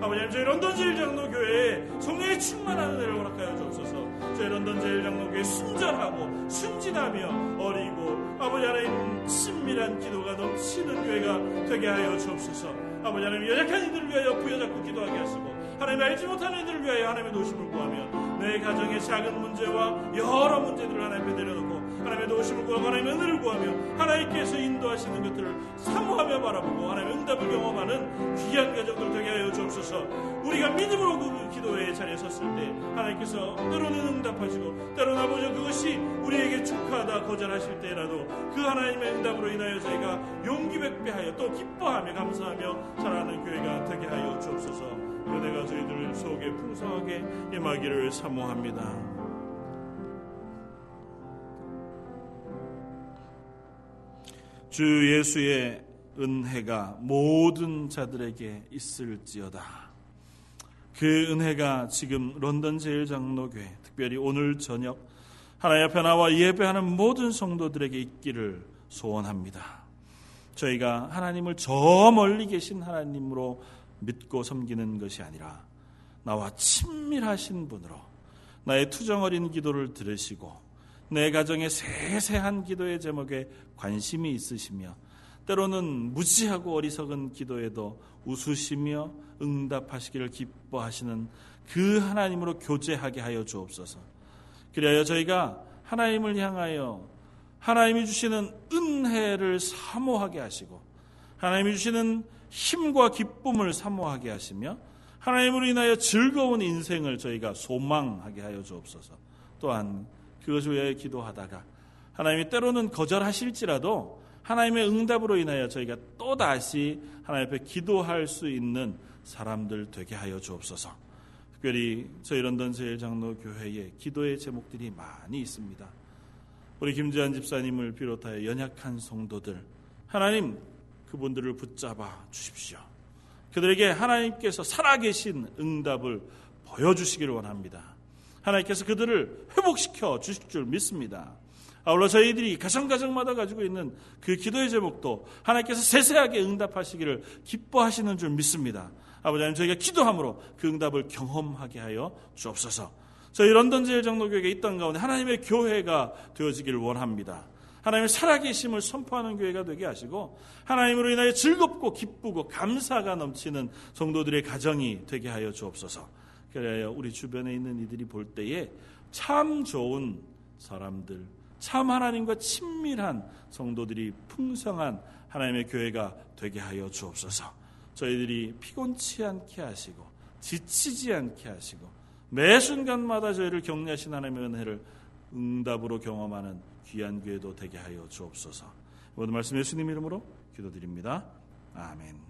아버지 저희 런던 제일장로교회에 성령의 충만한 은혜를 허락하여 주옵소서. 저희 런던 제일장로교회 순전하고 순진하며 어리고 아버지 하나님 친밀한 기도가 넘치는 교회가 되게 하여 주옵소서. 아버지 하나님 연약한 이들을 위하여 부여잡고 기도하게 하시고 하나님 알지 못하는 이들을 위하여 하나님의 도심을 구하며 내 가정의 작은 문제와 여러 문제들을 하나님 앞에 내려놓고 하나님의 도우심을 구하고 하나님의 은혜를 구하며 하나님께서 인도하시는 것들을 사모하며 바라보고 하나님의 응답을 경험하는 귀한 가정들 되게 하여 주옵소서. 우리가 믿음으로 그 기도의 자리에 섰을 때 하나님께서 때로는 응답하시고 때로는 아버지 그것이 우리에게 축하하다 거절하실 때라도 그 하나님의 응답으로 인하여 저희가 용기 백배하여 또 기뻐하며 감사하며 살아가는 교회가 되게 하여 주옵소서 은혜가 저희들 속에 풍성하게 임하기를 사모합니다. 주 예수의 은혜가 모든 자들에게 있을지어다. 그 은혜가 지금 런던 제일장로교회 특별히 오늘 저녁 하나님 앞에 나와 예배하는 모든 성도들에게 있기를 소원합니다. 저희가 하나님을 저 멀리 계신 하나님으로 믿고 섬기는 것이 아니라 나와 친밀하신 분으로 나의 투정어린 기도를 들으시고 내 가정의 세세한 기도의 제목에 관심이 있으시며 때로는 무지하고 어리석은 기도에도 웃으시며 응답하시기를 기뻐하시는 그 하나님으로 교제하게 하여 주옵소서. 그리하여 저희가 하나님을 향하여 하나님이 주시는 은혜를 사모하게 하시고 하나님이 주시는 힘과 기쁨을 사모하게 하시며 하나님으로 인하여 즐거운 인생을 저희가 소망하게 하여 주옵소서. 또한 그것을 위하여 기도하다가 하나님이 때로는 거절하실지라도 하나님의 응답으로 인하여 저희가 또 다시 하나님 앞에 기도할 수 있는 사람들 되게 하여 주옵소서. 특별히 저희 런던 제일 장로 교회에 기도의 제목들이 많이 있습니다. 우리 김지한 집사님을 비롯하여 연약한 성도들 하나님 그분들을 붙잡아 주십시오. 그들에게 하나님께서 살아계신 응답을 보여주시기를 원합니다. 하나님께서 그들을 회복시켜 주실 줄 믿습니다. 아울러 저희들이 가정가정마다 가지고 있는 그 기도의 제목도 하나님께서 세세하게 응답하시기를 기뻐하시는 줄 믿습니다. 아버지 하나님 저희가 기도함으로 그 응답을 경험하게 하여 주옵소서. 저희 런던 제일장로교회가 있던 가운데 하나님의 교회가 되어지기를 원합니다. 하나님의 살아계심을 선포하는 교회가 되게 하시고 하나님으로 인하여 즐겁고 기쁘고 감사가 넘치는 성도들의 가정이 되게 하여 주옵소서. 그래야 우리 주변에 있는 이들이 볼 때에 참 좋은 사람들, 참 하나님과 친밀한 성도들이 풍성한 하나님의 교회가 되게 하여 주옵소서. 저희들이 피곤치 않게 하시고 지치지 않게 하시고 매 순간마다 저희를 격려하신 하나님의 은혜를 응답으로 경험하는 귀한 교회도 되게 하여 주옵소서. 모든 말씀 예수님 이름으로 기도드립니다. 아멘.